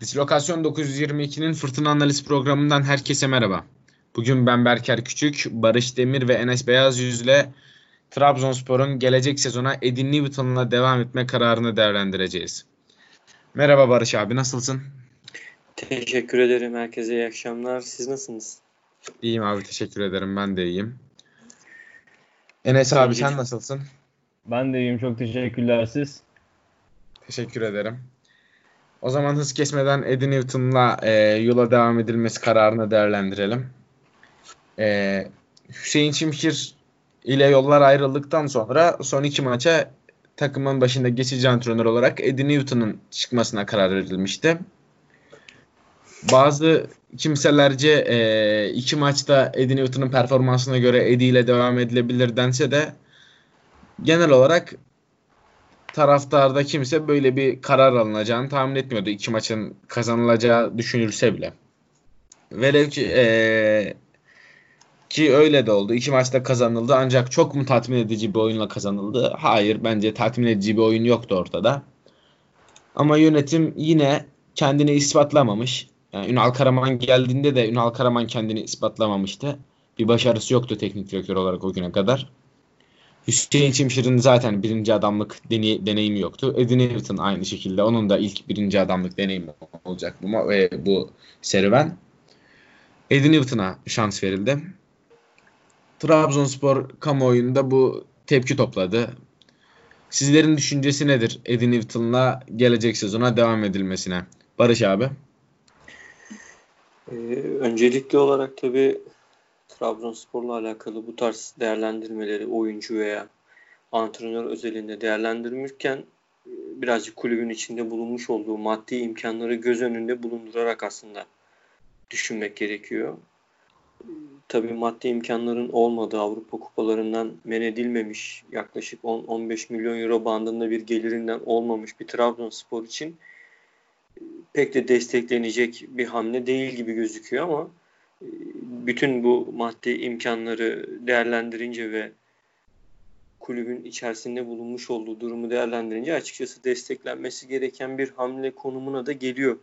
Dislokasyon 922'nin Fırtına Analiz programından herkese merhaba. Bugün ben Berker Küçük, Barış Demir ve Enes Beyaz Yüz'le Trabzonspor'un gelecek sezona Edin Newton'la devam etme kararını değerlendireceğiz. Merhaba Barış abi, nasılsın? Teşekkür ederim. Herkese iyi akşamlar. Siz nasılsınız? İyiyim abi, teşekkür ederim. Ben de iyiyim. Enes abi sen nasılsın? Ben de iyiyim. Çok teşekkürler siz. Teşekkür ederim. O zaman hız kesmeden Eddie Newton'la e, yola devam edilmesi kararını değerlendirelim. E, Hüseyin Çimşir ile yollar ayrıldıktan sonra son iki maça takımın başında geçici antrenör olarak Eddie Newton'un çıkmasına karar verilmişti. Bazı kimselerce e, iki maçta Eddie Newton'un performansına göre Eddie ile devam edilebilir dense de genel olarak taraftarda kimse böyle bir karar alınacağını tahmin etmiyordu. İki maçın kazanılacağı düşünülse bile. Velev ki ee, ki öyle de oldu. İki maçta kazanıldı ancak çok mu tatmin edici bir oyunla kazanıldı? Hayır bence tatmin edici bir oyun yoktu ortada. Ama yönetim yine kendini ispatlamamış. Yani Ünal Karaman geldiğinde de Ünal Karaman kendini ispatlamamıştı. Bir başarısı yoktu teknik direktör olarak o güne kadar. Hüseyin Çimşir'in zaten birinci adamlık deney, deneyimi yoktu. Eddie Newton aynı şekilde. Onun da ilk birinci adamlık deneyimi olacak bu, ve bu serüven. Eddie Newton'a şans verildi. Trabzonspor kamuoyunda bu tepki topladı. Sizlerin düşüncesi nedir Eddie Newton'la gelecek sezona devam edilmesine? Barış abi. Ee, öncelikli olarak tabii Trabzonspor'la alakalı bu tarz değerlendirmeleri oyuncu veya antrenör özelinde değerlendirmişken e, birazcık kulübün içinde bulunmuş olduğu maddi imkanları göz önünde bulundurarak aslında düşünmek gerekiyor. E, tabii maddi imkanların olmadığı Avrupa kupalarından men edilmemiş yaklaşık 10-15 milyon euro bandında bir gelirinden olmamış bir Trabzonspor için e, pek de desteklenecek bir hamle değil gibi gözüküyor ama bütün bu maddi imkanları değerlendirince ve kulübün içerisinde bulunmuş olduğu durumu değerlendirince açıkçası desteklenmesi gereken bir hamle konumuna da geliyor.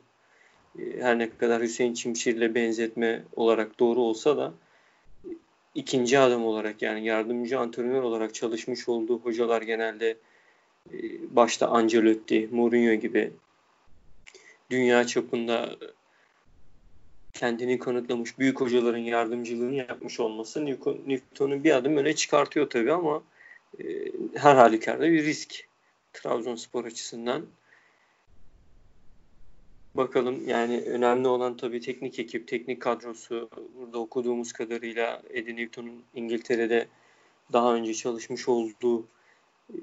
Ee, her ne kadar Hüseyin Çimşir'le benzetme olarak doğru olsa da ikinci adam olarak yani yardımcı antrenör olarak çalışmış olduğu hocalar genelde e, başta Ancelotti, Mourinho gibi dünya çapında kendini kanıtlamış büyük hocaların yardımcılığını yapmış olması Newton'u bir adım öne çıkartıyor tabii ama e, her halükarda bir risk Trabzonspor açısından. Bakalım yani önemli olan tabii teknik ekip, teknik kadrosu. Burada okuduğumuz kadarıyla Eddie Newton'un İngiltere'de daha önce çalışmış olduğu e,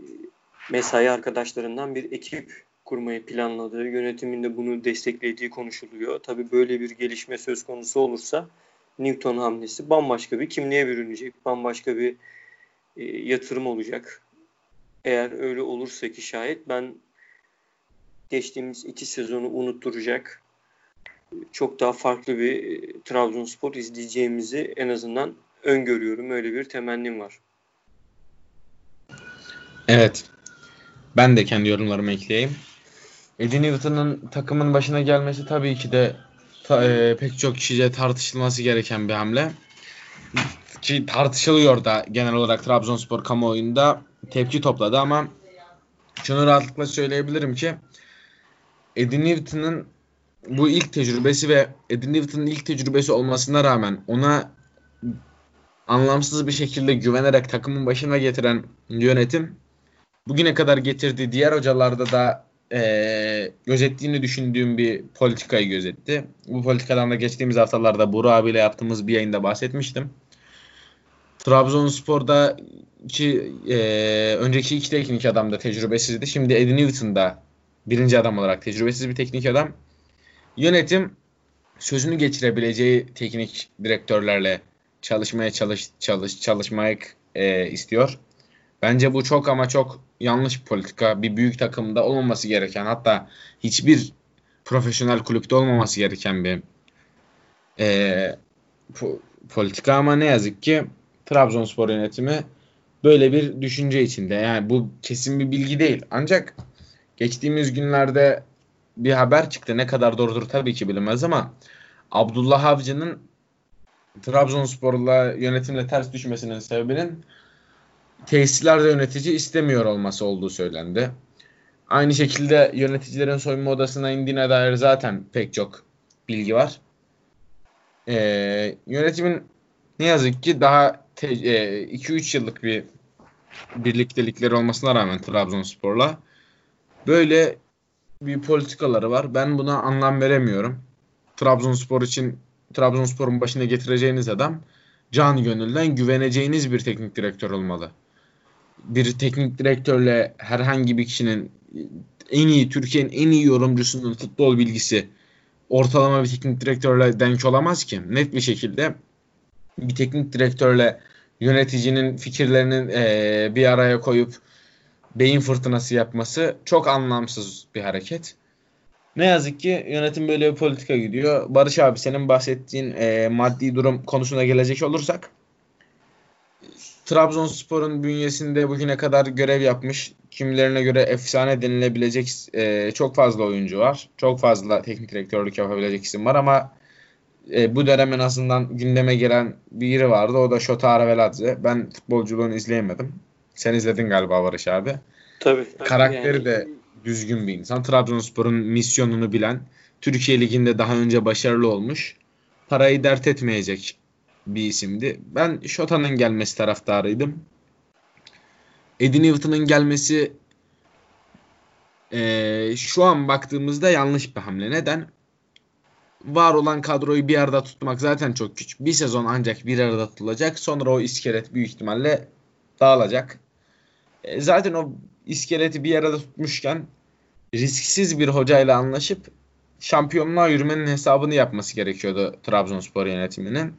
mesai arkadaşlarından bir ekip kurmayı planladığı, yönetiminde bunu desteklediği konuşuluyor. Tabi böyle bir gelişme söz konusu olursa Newton hamlesi bambaşka bir kimliğe bürünecek, bambaşka bir e, yatırım olacak. Eğer öyle olursa ki şayet ben geçtiğimiz iki sezonu unutturacak çok daha farklı bir e, Trabzonspor izleyeceğimizi en azından öngörüyorum. Öyle bir temennim var. Evet. Ben de kendi yorumlarımı ekleyeyim. Eddie Newton'un takımın başına gelmesi tabii ki de ta, e, pek çok kişice tartışılması gereken bir hamle. Ki tartışılıyor da genel olarak Trabzonspor kamuoyunda tepki topladı ama şunu rahatlıkla söyleyebilirim ki Eddie Newton'un bu ilk tecrübesi ve Eddie Newton'un ilk tecrübesi olmasına rağmen ona anlamsız bir şekilde güvenerek takımın başına getiren yönetim bugüne kadar getirdiği diğer hocalarda da e, gözettiğini düşündüğüm bir politikayı gözetti. Bu politikadan da geçtiğimiz haftalarda Burak abiyle yaptığımız bir yayında bahsetmiştim. Trabzonspor'da ki e, önceki iki teknik adam da tecrübesizdi. Şimdi Eddie Newton da birinci adam olarak tecrübesiz bir teknik adam. Yönetim sözünü geçirebileceği teknik direktörlerle çalışmaya çalış çalış çalışmak e, istiyor. Bence bu çok ama çok yanlış bir politika. Bir büyük takımda olmaması gereken hatta hiçbir profesyonel kulüpte olmaması gereken bir e, po- politika ama ne yazık ki Trabzonspor yönetimi böyle bir düşünce içinde. Yani bu kesin bir bilgi değil. Ancak geçtiğimiz günlerde bir haber çıktı. Ne kadar doğrudur tabii ki bilinmez ama Abdullah Avcı'nın Trabzonspor'la yönetimle ters düşmesinin sebebinin tesislerde yönetici istemiyor olması olduğu söylendi. Aynı şekilde yöneticilerin soyunma odasına indiğine dair zaten pek çok bilgi var. Ee, yönetimin ne yazık ki daha 2-3 e, yıllık bir birliktelikleri olmasına rağmen Trabzonspor'la böyle bir politikaları var. Ben buna anlam veremiyorum. Trabzonspor için Trabzonspor'un başına getireceğiniz adam can gönülden güveneceğiniz bir teknik direktör olmalı. Bir teknik direktörle herhangi bir kişinin en iyi Türkiye'nin en iyi yorumcusunun futbol bilgisi ortalama bir teknik direktörle denk olamaz ki. Net bir şekilde bir teknik direktörle yöneticinin fikirlerini e, bir araya koyup beyin fırtınası yapması çok anlamsız bir hareket. Ne yazık ki yönetim böyle bir politika gidiyor. Barış abi senin bahsettiğin e, maddi durum konusuna gelecek olursak Trabzonspor'un bünyesinde bugüne kadar görev yapmış, kimilerine göre efsane denilebilecek e, çok fazla oyuncu var. Çok fazla teknik direktörlük yapabilecek isim var ama e, bu dönem en azından gündeme gelen biri vardı. O da Shotaro Veladze. Ben futbolculuğunu izleyemedim. Sen izledin galiba Barış abi. Tabii. tabii Karakteri yani. de düzgün bir insan. Trabzonspor'un misyonunu bilen, Türkiye Ligi'nde daha önce başarılı olmuş, parayı dert etmeyecek bir isimdi. Ben Shota'nın gelmesi taraftarıydım. Eddie Newton'ın gelmesi e, şu an baktığımızda yanlış bir hamle. Neden? Var olan kadroyu bir arada tutmak zaten çok güç. Bir sezon ancak bir arada tutulacak. Sonra o iskelet büyük ihtimalle dağılacak. E, zaten o iskeleti bir arada tutmuşken risksiz bir hocayla anlaşıp şampiyonluğa yürümenin hesabını yapması gerekiyordu Trabzonspor yönetiminin.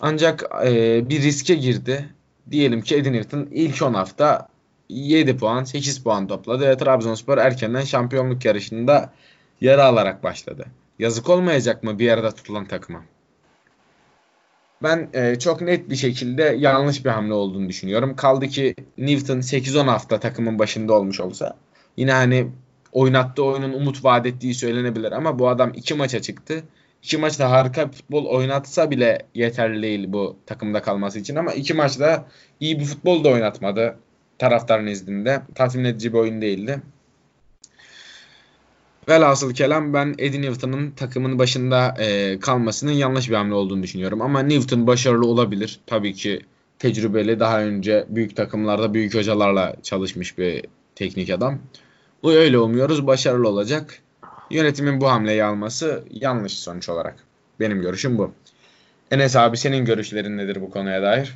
Ancak e, bir riske girdi. Diyelim ki Edinburgh'ın ilk 10 hafta 7 puan, 8 puan topladı ve Trabzonspor erkenden şampiyonluk yarışında yara alarak başladı. Yazık olmayacak mı bir arada tutulan takıma? Ben e, çok net bir şekilde yanlış bir hamle olduğunu düşünüyorum. Kaldı ki Newton 8-10 hafta takımın başında olmuş olsa yine hani oynattığı oyunun umut vaat ettiği söylenebilir ama bu adam iki maça çıktı. İki maçta harika futbol oynatsa bile yeterli değil bu takımda kalması için ama iki maçta iyi bir futbol da oynatmadı taraftarın izninde. Tatmin edici bir oyun değildi. Velhasıl kelam ben Eddie Newton'un takımın başında e, kalmasının yanlış bir hamle olduğunu düşünüyorum. Ama Newton başarılı olabilir. Tabii ki tecrübeli daha önce büyük takımlarda büyük hocalarla çalışmış bir teknik adam. Bu öyle umuyoruz başarılı olacak. Yönetimin bu hamleyi alması yanlış sonuç olarak. Benim görüşüm bu. Enes abi senin görüşlerin nedir bu konuya dair?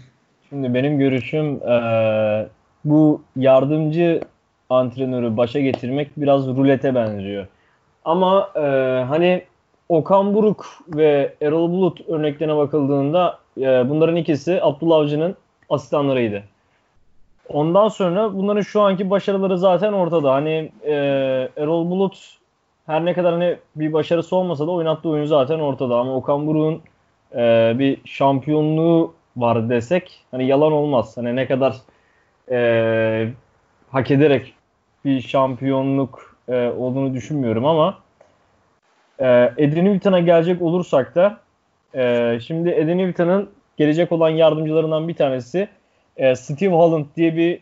Şimdi benim görüşüm e, bu yardımcı antrenörü başa getirmek biraz rulete benziyor. Ama e, hani Okan Buruk ve Erol Bulut örneklerine bakıldığında e, bunların ikisi Abdullah Avcı'nın asistanlarıydı. Ondan sonra bunların şu anki başarıları zaten ortada. Hani e, Erol Bulut her ne kadar hani bir başarısı olmasa da oynattığı oyun zaten ortada. Ama Okan Buruk'un e, bir şampiyonluğu var desek hani yalan olmaz. Hani ne kadar e, hak ederek bir şampiyonluk e, olduğunu düşünmüyorum ama e, Newton'a gelecek olursak da e, şimdi Newton'ın gelecek olan yardımcılarından bir tanesi e, Steve Holland diye bir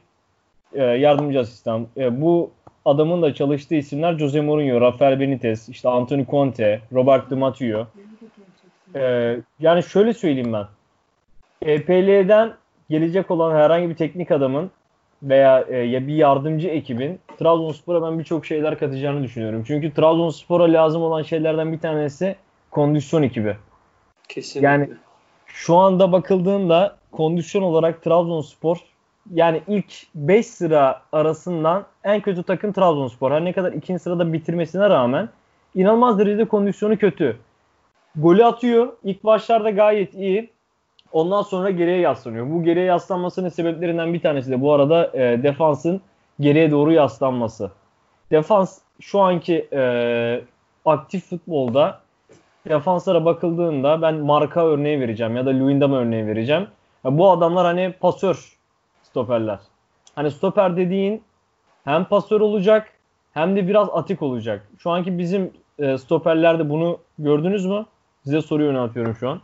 e, yardımcı asistan. E, bu adamın da çalıştığı isimler Jose Mourinho, Rafael Benitez, işte Antonio Conte, Robert Di Matteo. E, yani şöyle söyleyeyim ben. EPL'den gelecek olan herhangi bir teknik adamın veya e, ya bir yardımcı ekibin Trabzonspor'a ben birçok şeyler katacağını düşünüyorum. Çünkü Trabzonspor'a lazım olan şeylerden bir tanesi kondisyon ekibi. Kesinlikle. Yani şu anda bakıldığında kondisyon olarak Trabzonspor yani ilk 5 sıra arasından en kötü takım Trabzonspor. Her ne kadar ikinci sırada bitirmesine rağmen inanılmaz derecede kondisyonu kötü. Golü atıyor. İlk başlarda gayet iyi. Ondan sonra geriye yaslanıyor. Bu geriye yaslanmasının sebeplerinden bir tanesi de bu arada e, defansın geriye doğru yaslanması. Defans şu anki e, aktif futbolda defanslara bakıldığında ben marka örneği vereceğim ya da Luyendam örneği vereceğim. Ya bu adamlar hani pasör stoperler. Hani stoper dediğin hem pasör olacak hem de biraz atik olacak. Şu anki bizim e, stoperlerde bunu gördünüz mü? Size soru yöneltiyorum şu an.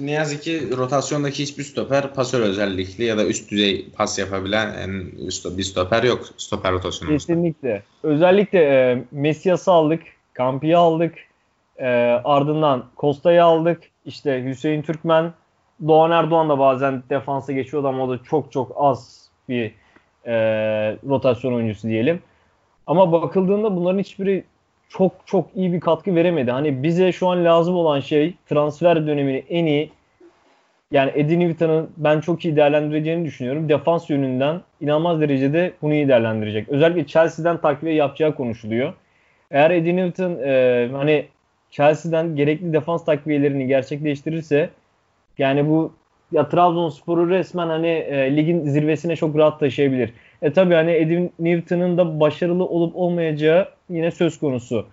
Ne yazık ki rotasyondaki hiçbir stoper pasör özellikli ya da üst düzey pas yapabilen en üst, bir stoper yok stoper rotasyonumuzda. Kesinlikle. Özellikle e, Messias'ı aldık, Campi'yi aldık, e, ardından Costa'yı aldık, işte Hüseyin Türkmen, Doğan Erdoğan da bazen defansa geçiyordu ama o da çok çok az bir e, rotasyon oyuncusu diyelim. Ama bakıldığında bunların hiçbiri çok çok iyi bir katkı veremedi. Hani bize şu an lazım olan şey transfer dönemini en iyi yani Eddie Newton'ın ben çok iyi değerlendireceğini düşünüyorum. Defans yönünden inanılmaz derecede bunu iyi değerlendirecek. Özellikle Chelsea'den takviye yapacağı konuşuluyor. Eğer Eddie Newton e, hani Chelsea'den gerekli defans takviyelerini gerçekleştirirse yani bu ya Trabzonspor'u resmen hani e, ligin zirvesine çok rahat taşıyabilir. E tabi hani Eddie Newton'ın da başarılı olup olmayacağı yine söz konusu.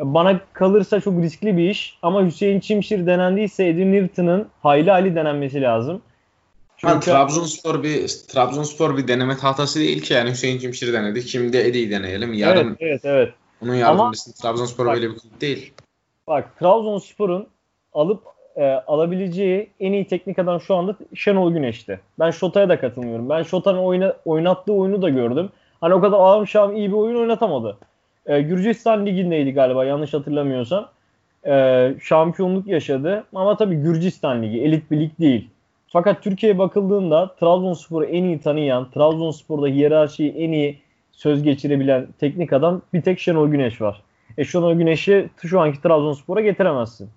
Bana kalırsa çok riskli bir iş ama Hüseyin Çimşir denendiyse Eddie Newton'ın hayli hayli denenmesi lazım. Çünkü... Yani Trabzonspor bir Trabzonspor bir deneme tahtası değil ki yani Hüseyin Çimşir denedi. Şimdi Eddie'yi deneyelim. Yarın evet, evet, evet. Onun yardımcısı Trabzonspor böyle bir kulüp değil. Bak Trabzonspor'un alıp e, alabileceği en iyi teknik adam şu anda Şenol Güneş'ti. Ben Şota'ya da katılmıyorum. Ben Şota'nın oyna, oynattığı oyunu da gördüm. Hani o kadar ağam şam iyi bir oyun oynatamadı. E, Gürcistan Ligi'ndeydi galiba yanlış hatırlamıyorsam. E, şampiyonluk yaşadı. Ama tabii Gürcistan Ligi elit bir lig değil. Fakat Türkiye'ye bakıldığında Trabzonspor'u en iyi tanıyan, Trabzonspor'da hiyerarşiyi en iyi söz geçirebilen teknik adam bir tek Şenol Güneş var. E Şenol Güneş'i şu anki Trabzonspor'a getiremezsin.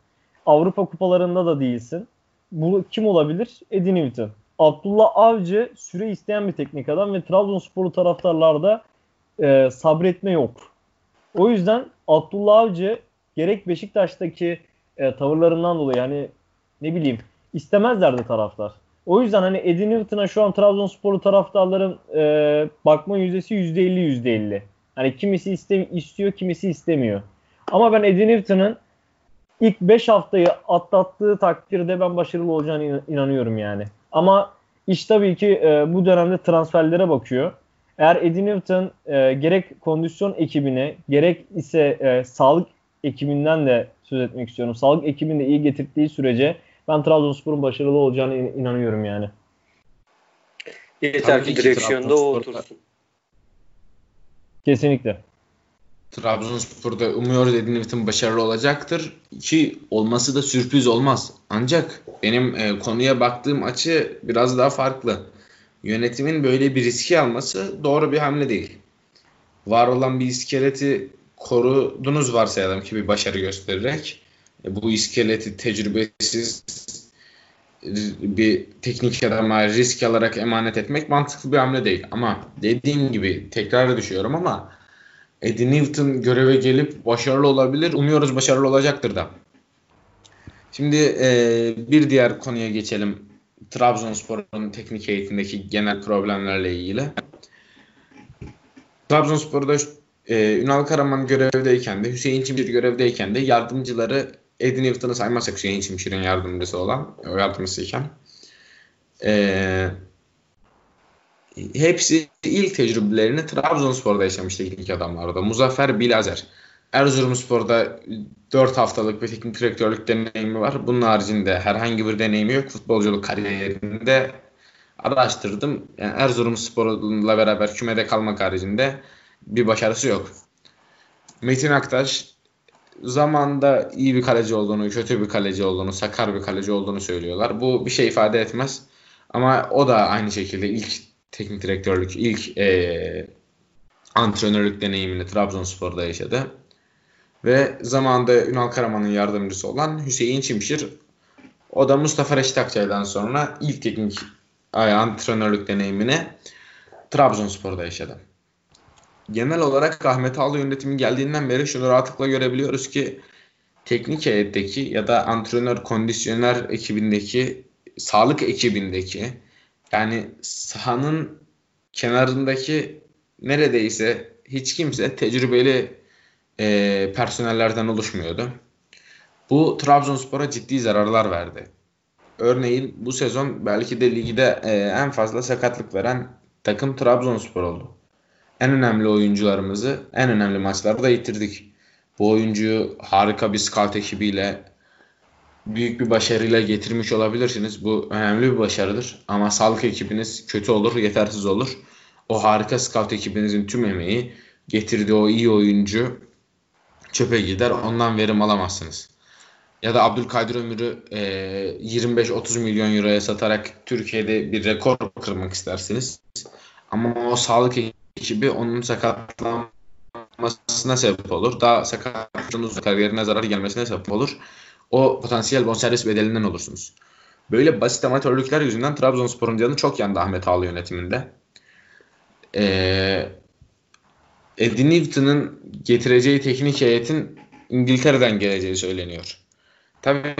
Avrupa kupalarında da değilsin. Bu kim olabilir? Eddie Newton. Abdullah Avcı süre isteyen bir teknik adam ve Trabzonsporlu taraftarlarda e, sabretme yok. O yüzden Abdullah Avcı gerek Beşiktaş'taki e, tavırlarından dolayı hani ne bileyim istemezlerdi taraftar. O yüzden hani Eddie Newton'a şu an Trabzonsporlu taraftarların e, bakma yüzdesi %50 %50. Hani kimisi iste, istiyor kimisi istemiyor. Ama ben Eddie Newton'ın ilk 5 haftayı atlattığı takdirde ben başarılı olacağını inanıyorum yani. Ama iş tabii ki e, bu dönemde transferlere bakıyor. Eğer Eddie Newton e, gerek kondisyon ekibine gerek ise e, sağlık ekibinden de söz etmek istiyorum. Sağlık ekibini de iyi getirdiği sürece ben Trabzonspor'un başarılı olacağını inanıyorum yani. Yeter ki direksiyonda o otursun. Kesinlikle. Trabzonspor'da umuyoruz Edin Newton başarılı olacaktır. Ki olması da sürpriz olmaz. Ancak benim e, konuya baktığım açı biraz daha farklı. Yönetimin böyle bir riski alması doğru bir hamle değil. Var olan bir iskeleti korudunuz varsayalım ki bir başarı göstererek. E, bu iskeleti tecrübesiz bir teknik adama risk alarak emanet etmek mantıklı bir hamle değil. Ama dediğim gibi tekrar düşüyorum ama Eddie Newton göreve gelip başarılı olabilir. Umuyoruz başarılı olacaktır da. Şimdi e, bir diğer konuya geçelim. Trabzonspor'un teknik eğitimdeki genel problemlerle ilgili. Trabzonspor'da e, Ünal Karaman görevdeyken de Hüseyin Çimşir görevdeyken de yardımcıları Eddie Newton'u saymazsak Hüseyin Çimşir'in yardımcısı olan, o yardımcısıyken e, hepsi ilk tecrübelerini Trabzonspor'da yaşamış teknik adamlarda. Muzaffer Bilazer. Erzurumspor'da 4 haftalık bir teknik direktörlük deneyimi var. Bunun haricinde herhangi bir deneyimi yok. Futbolculuk kariyerinde araştırdım. Yani Erzurumspor'la beraber kümede kalmak haricinde bir başarısı yok. Metin Aktaş zamanda iyi bir kaleci olduğunu, kötü bir kaleci olduğunu, sakar bir kaleci olduğunu söylüyorlar. Bu bir şey ifade etmez. Ama o da aynı şekilde ilk teknik direktörlük, ilk e, antrenörlük deneyimini Trabzonspor'da yaşadı. Ve zamanda Ünal Karaman'ın yardımcısı olan Hüseyin Çimşir o da Mustafa Reşit Akçay'dan sonra ilk teknik antrenörlük deneyimini Trabzonspor'da yaşadı. Genel olarak Ahmet Ağlı yönetimi geldiğinden beri şunu rahatlıkla görebiliyoruz ki teknik heyetteki ya da antrenör kondisyoner ekibindeki sağlık ekibindeki yani sahanın kenarındaki neredeyse hiç kimse tecrübeli e, personellerden oluşmuyordu. Bu Trabzonspor'a ciddi zararlar verdi. Örneğin bu sezon belki de ligde e, en fazla sakatlık veren takım Trabzonspor oldu. en önemli oyuncularımızı en önemli maçlarda yitirdik. Bu oyuncuyu harika bir scout ekibiyle büyük bir başarıyla getirmiş olabilirsiniz. Bu önemli bir başarıdır. Ama sağlık ekibiniz kötü olur, yetersiz olur. O harika scout ekibinizin tüm emeği, getirdiği o iyi oyuncu çöpe gider. Ondan verim alamazsınız. Ya da Abdülkadir Ömür'ü e, 25-30 milyon euroya satarak Türkiye'de bir rekor kırmak istersiniz. Ama o sağlık ekibi onun sakatlanmasına sebep olur. Daha sakatlıkların kariyerine zarar gelmesine sebep olur. O potansiyel bonservis bedelinden olursunuz. Böyle basit amatörlükler yüzünden Trabzonspor'un canı çok yandı Ahmet Ağlı yönetiminde. Ee, Eddie Newton'ın getireceği teknik heyetin İngiltere'den geleceği söyleniyor. Tabii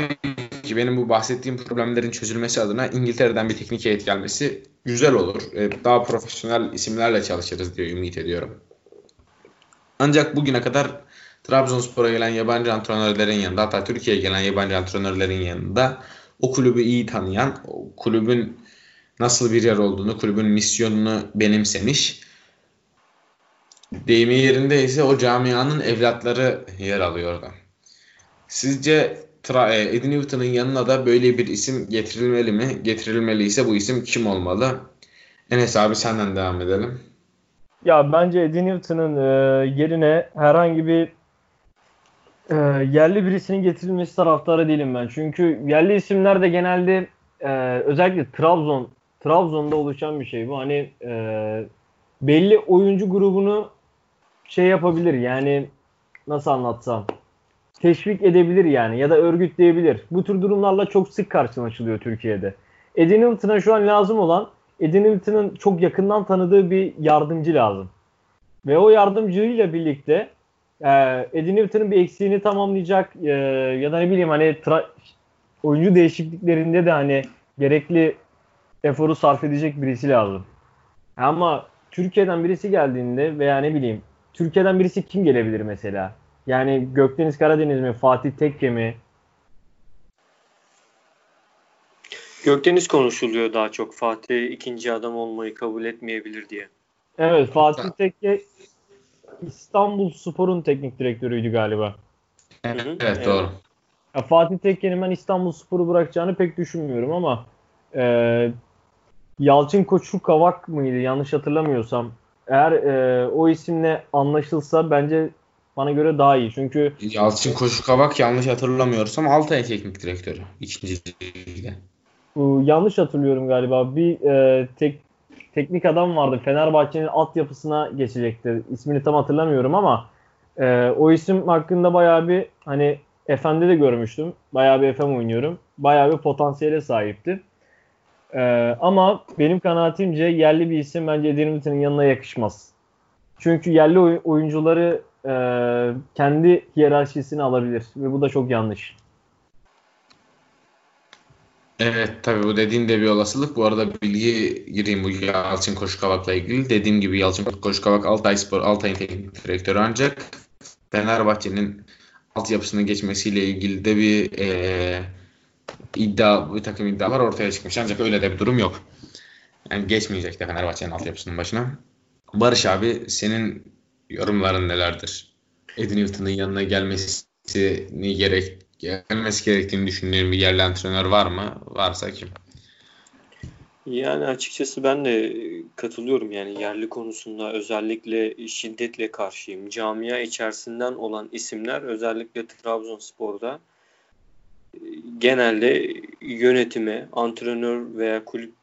ki benim bu bahsettiğim problemlerin çözülmesi adına İngiltere'den bir teknik heyet gelmesi güzel olur. Ee, daha profesyonel isimlerle çalışırız diye ümit ediyorum. Ancak bugüne kadar Trabzonspor'a gelen yabancı antrenörlerin yanında hatta Türkiye'ye gelen yabancı antrenörlerin yanında o kulübü iyi tanıyan, o kulübün nasıl bir yer olduğunu, kulübün misyonunu benimsemiş. Deyimi yerinde ise o camianın evlatları yer alıyor orada. Sizce Tra e, Eddie Newton'ın yanına da böyle bir isim getirilmeli mi? Getirilmeliyse bu isim kim olmalı? Enes abi senden devam edelim. Ya bence Eddie Newton'ın e, yerine herhangi bir e, yerli birisinin getirilmesi taraftarı değilim ben. Çünkü yerli isimler de genelde e, özellikle Trabzon Trabzon'da oluşan bir şey bu. Hani e, belli oyuncu grubunu şey yapabilir yani nasıl anlatsam teşvik edebilir yani ya da örgütleyebilir. Bu tür durumlarla çok sık karşılaşılıyor Türkiye'de. Eddie Newton'a şu an lazım olan Eddie Newton'ın çok yakından tanıdığı bir yardımcı lazım. Ve o yardımcıyla birlikte e, Eddie Newton'ın bir eksiğini tamamlayacak e, ya da ne bileyim hani tra- oyuncu değişikliklerinde de hani gerekli eforu sarf edecek birisi lazım. Ama Türkiye'den birisi geldiğinde veya ne bileyim Türkiye'den birisi kim gelebilir mesela? Yani Gökdeniz Karadeniz mi? Fatih Tekke mi? Gökdeniz konuşuluyor daha çok. Fatih ikinci adam olmayı kabul etmeyebilir diye. Evet Fatih Tekke İstanbul Spor'un teknik direktörüydü galiba. Evet, evet doğru. Ya Fatih Tekke'nin ben İstanbul Spor'u bırakacağını pek düşünmüyorum ama e, Yalçın Koçu Kavak mıydı yanlış hatırlamıyorsam eğer e, o isimle anlaşılsa bence bana göre daha iyi. Çünkü Yalçın Koçu Kavak yanlış hatırlamıyorsam Altay teknik direktörü ikinci ligde. yanlış hatırlıyorum galiba. Bir e, tek teknik adam vardı. Fenerbahçe'nin altyapısına geçecekti. İsmini tam hatırlamıyorum ama e, o isim hakkında bayağı bir hani FM'de de görmüştüm. Bayağı bir FM oynuyorum. Bayağı bir potansiyele sahipti. E, ama benim kanaatimce yerli bir isim bence Edinburgh'ın yanına yakışmaz. Çünkü yerli oy- oyuncuları e, kendi hiyerarşisini alabilir ve bu da çok yanlış. Evet tabii bu dediğin de bir olasılık. Bu arada bilgi gireyim bu Yalçın Koşkavak'la ilgili. Dediğim gibi Yalçın Koşkavak Altay Spor, Altay'ın teknik direktörü ancak Fenerbahçe'nin altyapısına geçmesiyle ilgili de bir e, iddia, bir takım iddialar ortaya çıkmış. Ancak öyle de bir durum yok. Yani geçmeyecek de Fenerbahçe'nin altyapısının başına. Barış abi senin yorumların nelerdir? Eddie Newton'ın yanına gelmesini gerek gelmesi gerektiğini düşündüğün bir yerli antrenör var mı? Varsa kim? Yani açıkçası ben de katılıyorum yani yerli konusunda özellikle şiddetle karşıyım. Camia içerisinden olan isimler özellikle Trabzonspor'da e, genelde yönetime, antrenör veya kulüp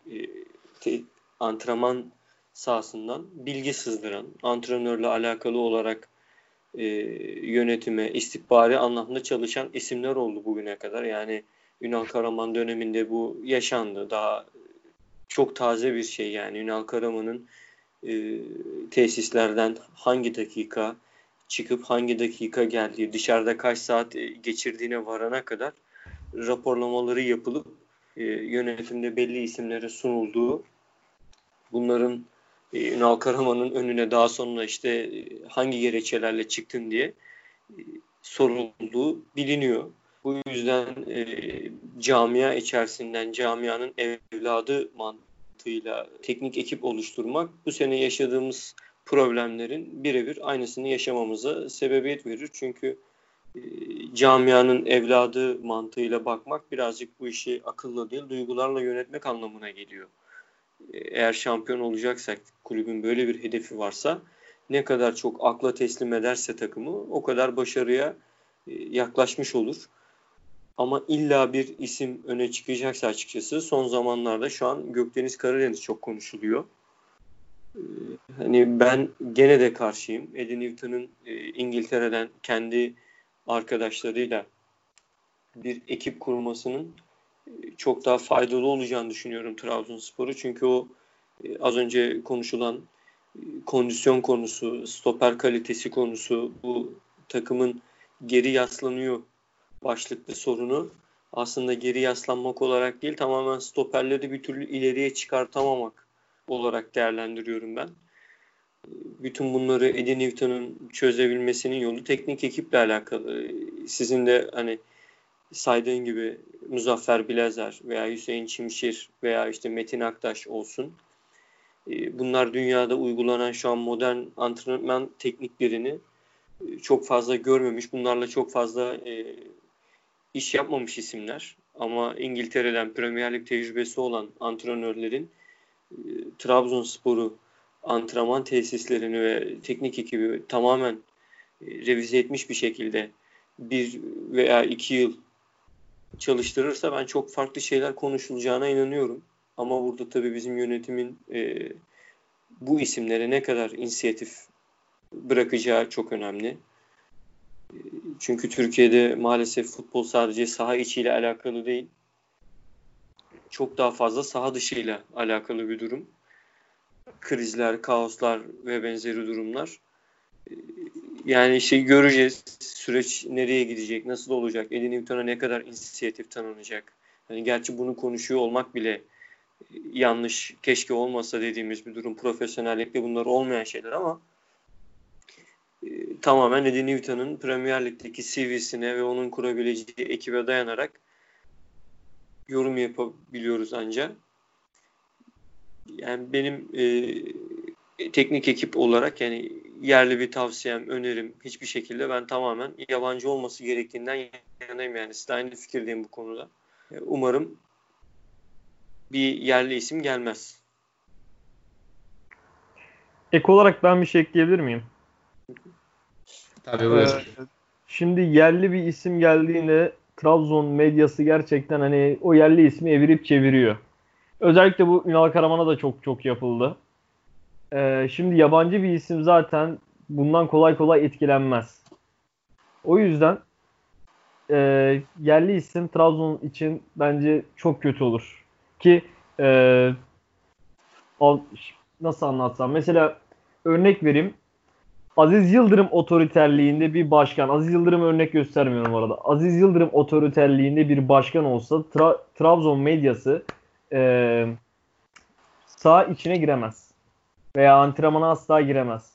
e, antrenman sahasından bilgi sızdıran, antrenörle alakalı olarak e, yönetime, istihbari anlamda çalışan isimler oldu bugüne kadar. Yani Ünal Karaman döneminde bu yaşandı. Daha çok taze bir şey yani Ünal Karaman'ın e, tesislerden hangi dakika çıkıp hangi dakika geldiği, dışarıda kaç saat e, geçirdiğine varana kadar raporlamaları yapılıp e, yönetimde belli isimlere sunulduğu bunların Ünal Karaman'ın önüne daha sonra işte e, hangi gerekçelerle çıktın diye e, sorulduğu biliniyor. Bu yüzden e, camia içerisinden camianın evladı mantığıyla teknik ekip oluşturmak bu sene yaşadığımız problemlerin birebir aynısını yaşamamıza sebebiyet verir. Çünkü e, camianın evladı mantığıyla bakmak birazcık bu işi akılla değil duygularla yönetmek anlamına geliyor. Eğer şampiyon olacaksak kulübün böyle bir hedefi varsa ne kadar çok akla teslim ederse takımı o kadar başarıya e, yaklaşmış olur. Ama illa bir isim öne çıkacaksa açıkçası son zamanlarda şu an Gökdeniz Karadeniz çok konuşuluyor. Ee, hani ben gene de karşıyım. Eddie Newton'un e, İngiltere'den kendi arkadaşlarıyla bir ekip kurmasının çok daha faydalı olacağını düşünüyorum Trabzonspor'u. Çünkü o e, az önce konuşulan kondisyon konusu, stoper kalitesi konusu, bu takımın geri yaslanıyor başlıklı sorunu aslında geri yaslanmak olarak değil tamamen stoperleri bir türlü ileriye çıkartamamak olarak değerlendiriyorum ben. Bütün bunları Eddie Newton'un çözebilmesinin yolu teknik ekiple alakalı. Sizin de hani saydığın gibi Muzaffer Bilazer veya Hüseyin Çimşir veya işte Metin Aktaş olsun. Bunlar dünyada uygulanan şu an modern antrenman tekniklerini çok fazla görmemiş. Bunlarla çok fazla iş yapmamış isimler ama İngiltere'den Premier Lig tecrübesi olan antrenörlerin e, Trabzonspor'u antrenman tesislerini ve teknik ekibi tamamen e, revize etmiş bir şekilde bir veya iki yıl çalıştırırsa ben çok farklı şeyler konuşulacağına inanıyorum. Ama burada tabii bizim yönetimin e, bu isimlere ne kadar inisiyatif bırakacağı çok önemli. Çünkü Türkiye'de maalesef futbol sadece saha içiyle alakalı değil. Çok daha fazla saha dışıyla alakalı bir durum. Krizler, kaoslar ve benzeri durumlar. Yani şey göreceğiz. Süreç nereye gidecek, nasıl olacak, Eddie Newton'a ne kadar inisiyatif tanınacak. Yani gerçi bunu konuşuyor olmak bile yanlış, keşke olmasa dediğimiz bir durum. Profesyonellikle bunlar olmayan şeyler ama tamamen Eddie Newton'un Premier Lig'deki CV'sine ve onun kurabileceği ekibe dayanarak yorum yapabiliyoruz ancak. Yani benim e, teknik ekip olarak yani yerli bir tavsiyem, önerim hiçbir şekilde ben tamamen yabancı olması gerektiğinden yanayım yani. Siz de aynı fikirdeyim bu konuda. E, umarım bir yerli isim gelmez. Ek olarak ben bir şey ekleyebilir miyim? Tabii buyur. Ee, şimdi yerli bir isim geldiğinde Trabzon medyası gerçekten hani o yerli ismi evirip çeviriyor. Özellikle bu Ünal Karaman'a da çok çok yapıldı. Ee, şimdi yabancı bir isim zaten bundan kolay kolay etkilenmez. O yüzden e, yerli isim Trabzon için bence çok kötü olur. Ki e, nasıl anlatsam mesela örnek vereyim Aziz Yıldırım otoriterliğinde bir başkan, Aziz Yıldırım örnek göstermiyorum orada. Aziz Yıldırım otoriterliğinde bir başkan olsa Tra- Trabzon medyası e, sağ içine giremez. Veya antrenmana asla giremez.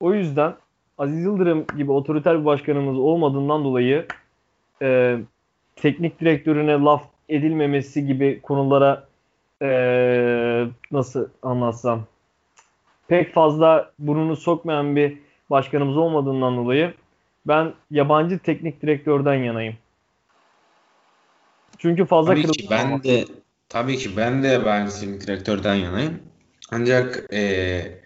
O yüzden Aziz Yıldırım gibi otoriter bir başkanımız olmadığından dolayı e, teknik direktörüne laf edilmemesi gibi konulara e, nasıl anlatsam pek fazla burnunu sokmayan bir başkanımız olmadığından dolayı ben yabancı teknik direktörden yanayım. Çünkü fazla tabii ki ben de tabii ki ben de yabancı teknik direktörden yanayım. Ancak e,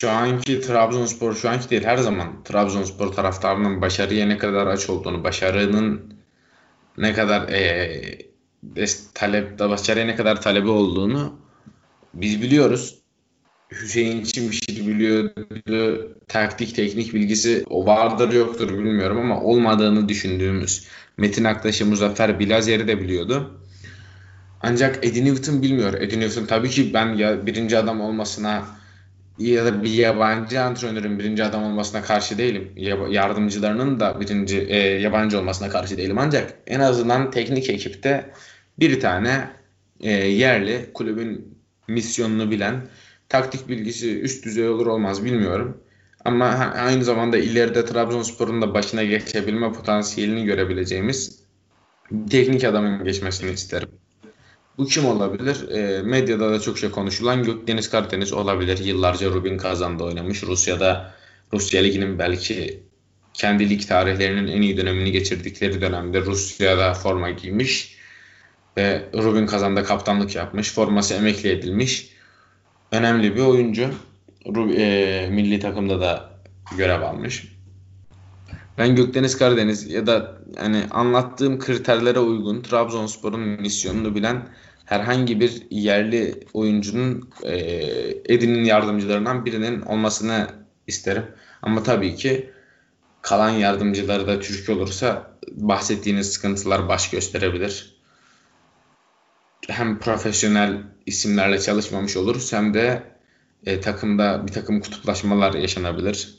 şu anki Trabzonspor şu anki değil her zaman Trabzonspor taraftarının başarıya ne kadar aç olduğunu, başarının ne kadar e, talep, başarıya ne kadar talebi olduğunu biz biliyoruz. Hüseyin Çimşir biliyordu. Taktik, teknik bilgisi o vardır yoktur bilmiyorum ama olmadığını düşündüğümüz Metin Aktaş'ı Muzaffer Bilazer'i de biliyordu. Ancak Eddie Newton bilmiyor. Eddie Newton tabii ki ben ya birinci adam olmasına ya da bir yabancı antrenörün birinci adam olmasına karşı değilim. Yardımcılarının da birinci e, yabancı olmasına karşı değilim. Ancak en azından teknik ekipte bir tane e, yerli kulübün misyonunu bilen taktik bilgisi üst düzey olur olmaz bilmiyorum. Ama aynı zamanda ileride Trabzonspor'un da başına geçebilme potansiyelini görebileceğimiz teknik adamın geçmesini isterim. Bu kim olabilir? E, medyada da çok şey konuşulan Gökdeniz Karadeniz olabilir. Yıllarca Rubin Kazan'da oynamış. Rusya'da Rusya Ligi'nin belki kendi lig tarihlerinin en iyi dönemini geçirdikleri dönemde Rusya'da forma giymiş ve Rubin Kazan'da kaptanlık yapmış. Forması emekli edilmiş. Önemli bir oyuncu. E, milli takımda da görev almış. Ben Gökdeniz Karadeniz ya da yani anlattığım kriterlere uygun Trabzonspor'un misyonunu bilen herhangi bir yerli oyuncunun e, Edin'in yardımcılarından birinin olmasını isterim. Ama tabii ki kalan yardımcıları da Türk olursa bahsettiğiniz sıkıntılar baş gösterebilir. Hem profesyonel isimlerle çalışmamış oluruz hem de e, takımda bir takım kutuplaşmalar yaşanabilir.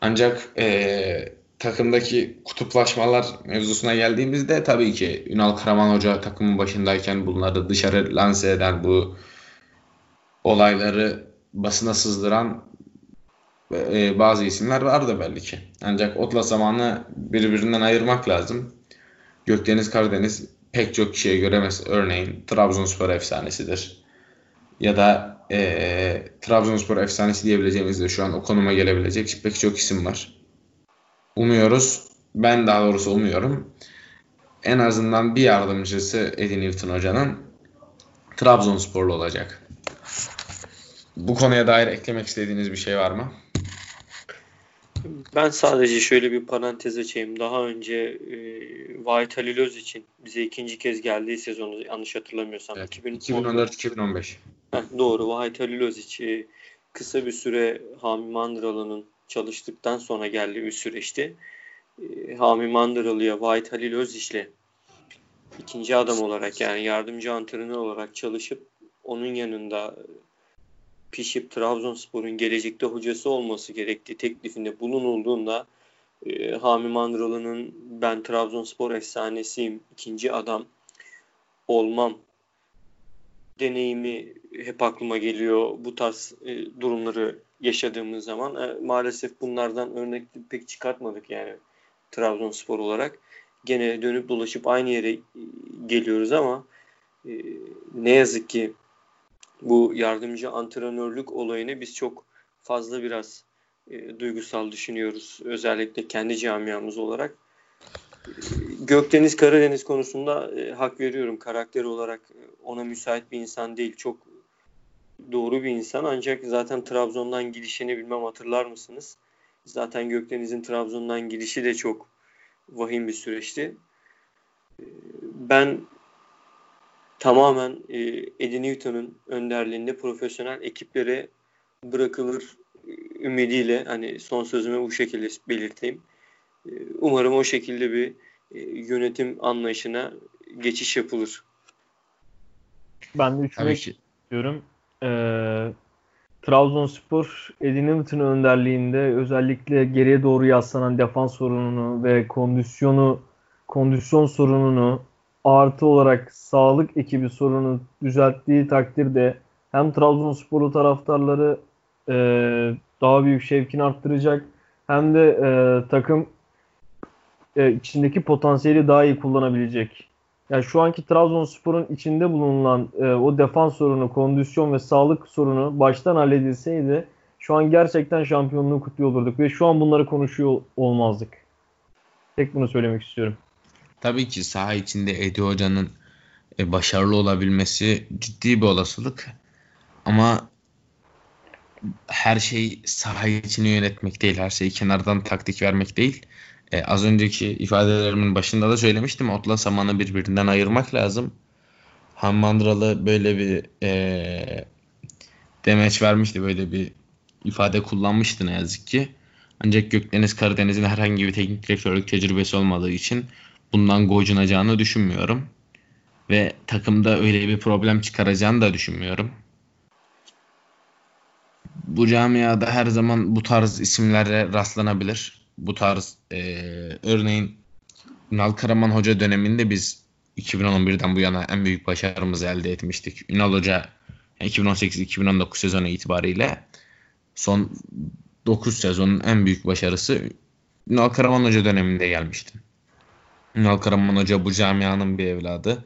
Ancak e, takımdaki kutuplaşmalar mevzusuna geldiğimizde tabii ki Ünal Karaman Hoca takımın başındayken bunları dışarı lanse eden bu olayları basına sızdıran e, bazı isimler vardı belli ki. Ancak Otla zamanı birbirinden ayırmak lazım. Gökdeniz Karadeniz pek çok kişiye göremez. Örneğin Trabzonspor efsanesidir. Ya da e, Trabzonspor efsanesi diyebileceğimiz de şu an o konuma gelebilecek pek çok isim var. Umuyoruz. Ben daha doğrusu umuyorum. En azından bir yardımcısı Eddie Newton Hoca'nın Trabzonsporlu olacak. Bu konuya dair eklemek istediğiniz bir şey var mı? Ben sadece şöyle bir parantez açayım. Daha önce e, Vahit Halil için bize ikinci kez geldiği sezonu yanlış hatırlamıyorsam. Evet, 2014-2015. doğru. Vahit Halil e, kısa bir süre Hami Mandıralı'nın çalıştıktan sonra geldiği bir süreçti. E, Hami Mandıralı'ya Vahit Halil Öziş'le ikinci adam olarak yani yardımcı antrenör olarak çalışıp onun yanında pişip Trabzonspor'un gelecekte hocası olması gerektiği teklifinde bulunulduğunda e, Hami Mandralı'nın ben Trabzonspor efsanesiyim, ikinci adam olmam deneyimi hep aklıma geliyor bu tarz e, durumları yaşadığımız zaman. E, maalesef bunlardan örnek pek çıkartmadık yani Trabzonspor olarak. Gene dönüp dolaşıp aynı yere e, geliyoruz ama e, ne yazık ki bu yardımcı antrenörlük olayını biz çok fazla biraz e, duygusal düşünüyoruz. Özellikle kendi camiamız olarak. E, Gökdeniz Karadeniz konusunda e, hak veriyorum. Karakter olarak e, ona müsait bir insan değil. Çok doğru bir insan. Ancak zaten Trabzon'dan gidişini bilmem hatırlar mısınız? Zaten Gökdeniz'in Trabzon'dan gidişi de çok vahim bir süreçti. E, ben tamamen e, Eddie Newton'un önderliğinde profesyonel ekiplere bırakılır e, ümidiyle hani son sözümü bu şekilde belirteyim. E, umarım o şekilde bir e, yönetim anlayışına geçiş yapılır. Ben de üçüne istiyorum. Ee, Trabzonspor Eddie Newton önderliğinde özellikle geriye doğru yaslanan defans sorununu ve kondisyonu kondisyon sorununu artı olarak sağlık ekibi sorunu düzelttiği takdirde hem Trabzonsporlu taraftarları e, daha büyük şevkini arttıracak hem de e, takım e, içindeki potansiyeli daha iyi kullanabilecek. Yani şu anki Trabzonspor'un içinde bulunan e, o defans sorunu, kondisyon ve sağlık sorunu baştan halledilseydi şu an gerçekten şampiyonluğu kutluyor olurduk ve şu an bunları konuşuyor olmazdık. Tek bunu söylemek istiyorum. Tabii ki saha içinde Edi Hoca'nın e, başarılı olabilmesi ciddi bir olasılık. Ama her şey saha içini yönetmek değil. Her şeyi kenardan taktik vermek değil. E, az önceki ifadelerimin başında da söylemiştim. Otla samanı birbirinden ayırmak lazım. Hammandralı böyle bir e, demeç vermişti. Böyle bir ifade kullanmıştı ne yazık ki. Ancak Gökdeniz Karadeniz'in herhangi bir teknik direktörlük tecrübesi olmadığı için bundan gocunacağını düşünmüyorum. Ve takımda öyle bir problem çıkaracağını da düşünmüyorum. Bu camiada her zaman bu tarz isimlere rastlanabilir. Bu tarz e, örneğin Ünal Karaman Hoca döneminde biz 2011'den bu yana en büyük başarımızı elde etmiştik. Ünal Hoca 2018-2019 sezonu itibariyle son 9 sezonun en büyük başarısı Ünal Karaman Hoca döneminde gelmişti. Ünal Karaman Hoca bu camianın bir evladı.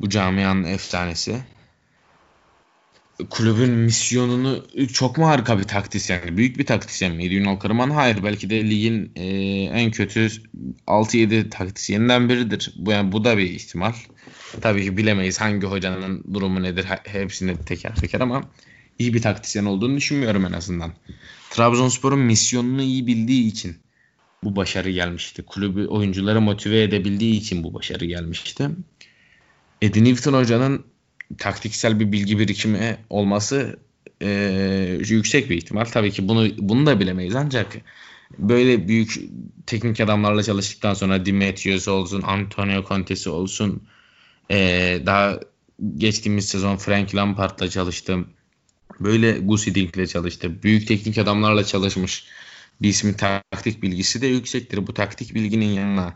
Bu camianın efsanesi. Kulübün misyonunu çok mu harika bir taktisyen? Büyük bir taktisyen miydi Ünal Karaman? Hayır. Belki de ligin e, en kötü 6-7 taktisyeninden biridir. Bu, yani bu da bir ihtimal. Tabii ki bilemeyiz hangi hocanın durumu nedir hepsini teker teker ama iyi bir taktisyen olduğunu düşünmüyorum en azından. Trabzonspor'un misyonunu iyi bildiği için bu başarı gelmişti. Kulübü oyuncuları motive edebildiği için bu başarı gelmişti. Eddie Newton hocanın taktiksel bir bilgi birikimi olması e, yüksek bir ihtimal. Tabii ki bunu bunu da bilemeyiz ancak böyle büyük teknik adamlarla çalıştıktan sonra Dimitrios olsun, Antonio Conte'si olsun, e, daha geçtiğimiz sezon Frank Lampard'la çalıştım. Böyle Gusi Dink'le çalıştı. Büyük teknik adamlarla çalışmış bir ismin taktik bilgisi de yüksektir. Bu taktik bilginin yanına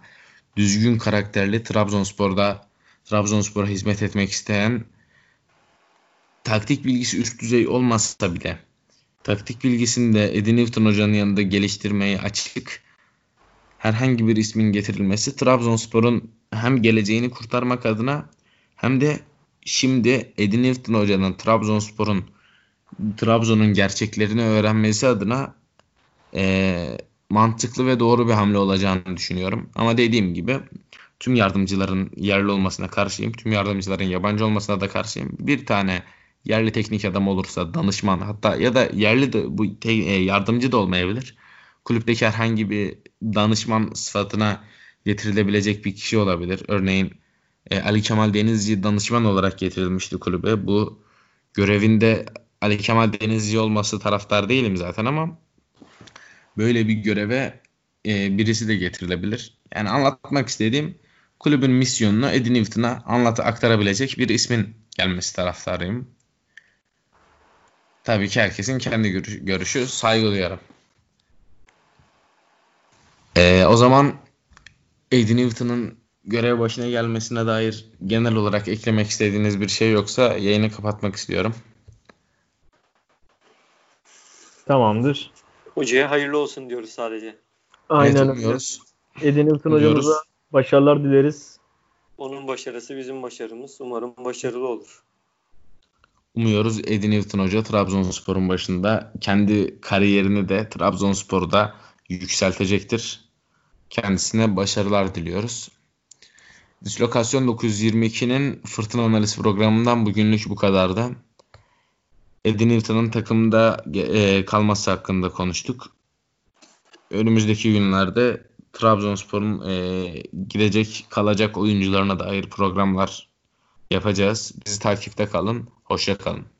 düzgün karakterli Trabzonspor'da Trabzonspor'a hizmet etmek isteyen taktik bilgisi üst düzey olmazsa bile taktik bilgisini de Eddie Newton hocanın yanında geliştirmeye açık herhangi bir ismin getirilmesi Trabzonspor'un hem geleceğini kurtarmak adına hem de şimdi Eddie Newton hocanın Trabzonspor'un Trabzon'un gerçeklerini öğrenmesi adına e, mantıklı ve doğru bir hamle olacağını düşünüyorum. Ama dediğim gibi tüm yardımcıların yerli olmasına karşıyım. Tüm yardımcıların yabancı olmasına da karşıyım. Bir tane yerli teknik adam olursa danışman hatta ya da yerli de bu te, e, yardımcı da olmayabilir. Kulüpteki herhangi bir danışman sıfatına getirilebilecek bir kişi olabilir. Örneğin e, Ali Kemal Denizci danışman olarak getirilmişti kulübe. Bu görevinde Ali Kemal Denizci olması taraftar değilim zaten ama böyle bir göreve e, birisi de getirilebilir. Yani anlatmak istediğim kulübün misyonunu Eddie Newton'a anlat aktarabilecek bir ismin gelmesi taraftarıyım. Tabii ki herkesin kendi görüşü, görüşü saygı duyarım. Ee, o zaman Eddie Newton'un görev başına gelmesine dair genel olarak eklemek istediğiniz bir şey yoksa yayını kapatmak istiyorum. Tamamdır. Hocaya hayırlı olsun diyoruz sadece. Aynen öyle. Eddie Newton hocamıza başarılar dileriz. Onun başarısı bizim başarımız. Umarım başarılı olur. Umuyoruz Eddie Newton Hoca Trabzonspor'un başında kendi kariyerini de Trabzonspor'da yükseltecektir. Kendisine başarılar diliyoruz. Dislokasyon 922'nin fırtına analiz programından bugünlük bu kadardı. Eddie Newton'un takımda e, kalması hakkında konuştuk. Önümüzdeki günlerde Trabzonspor'un e, gidecek kalacak oyuncularına dair programlar yapacağız. Bizi takipte kalın. Hoşça kalın.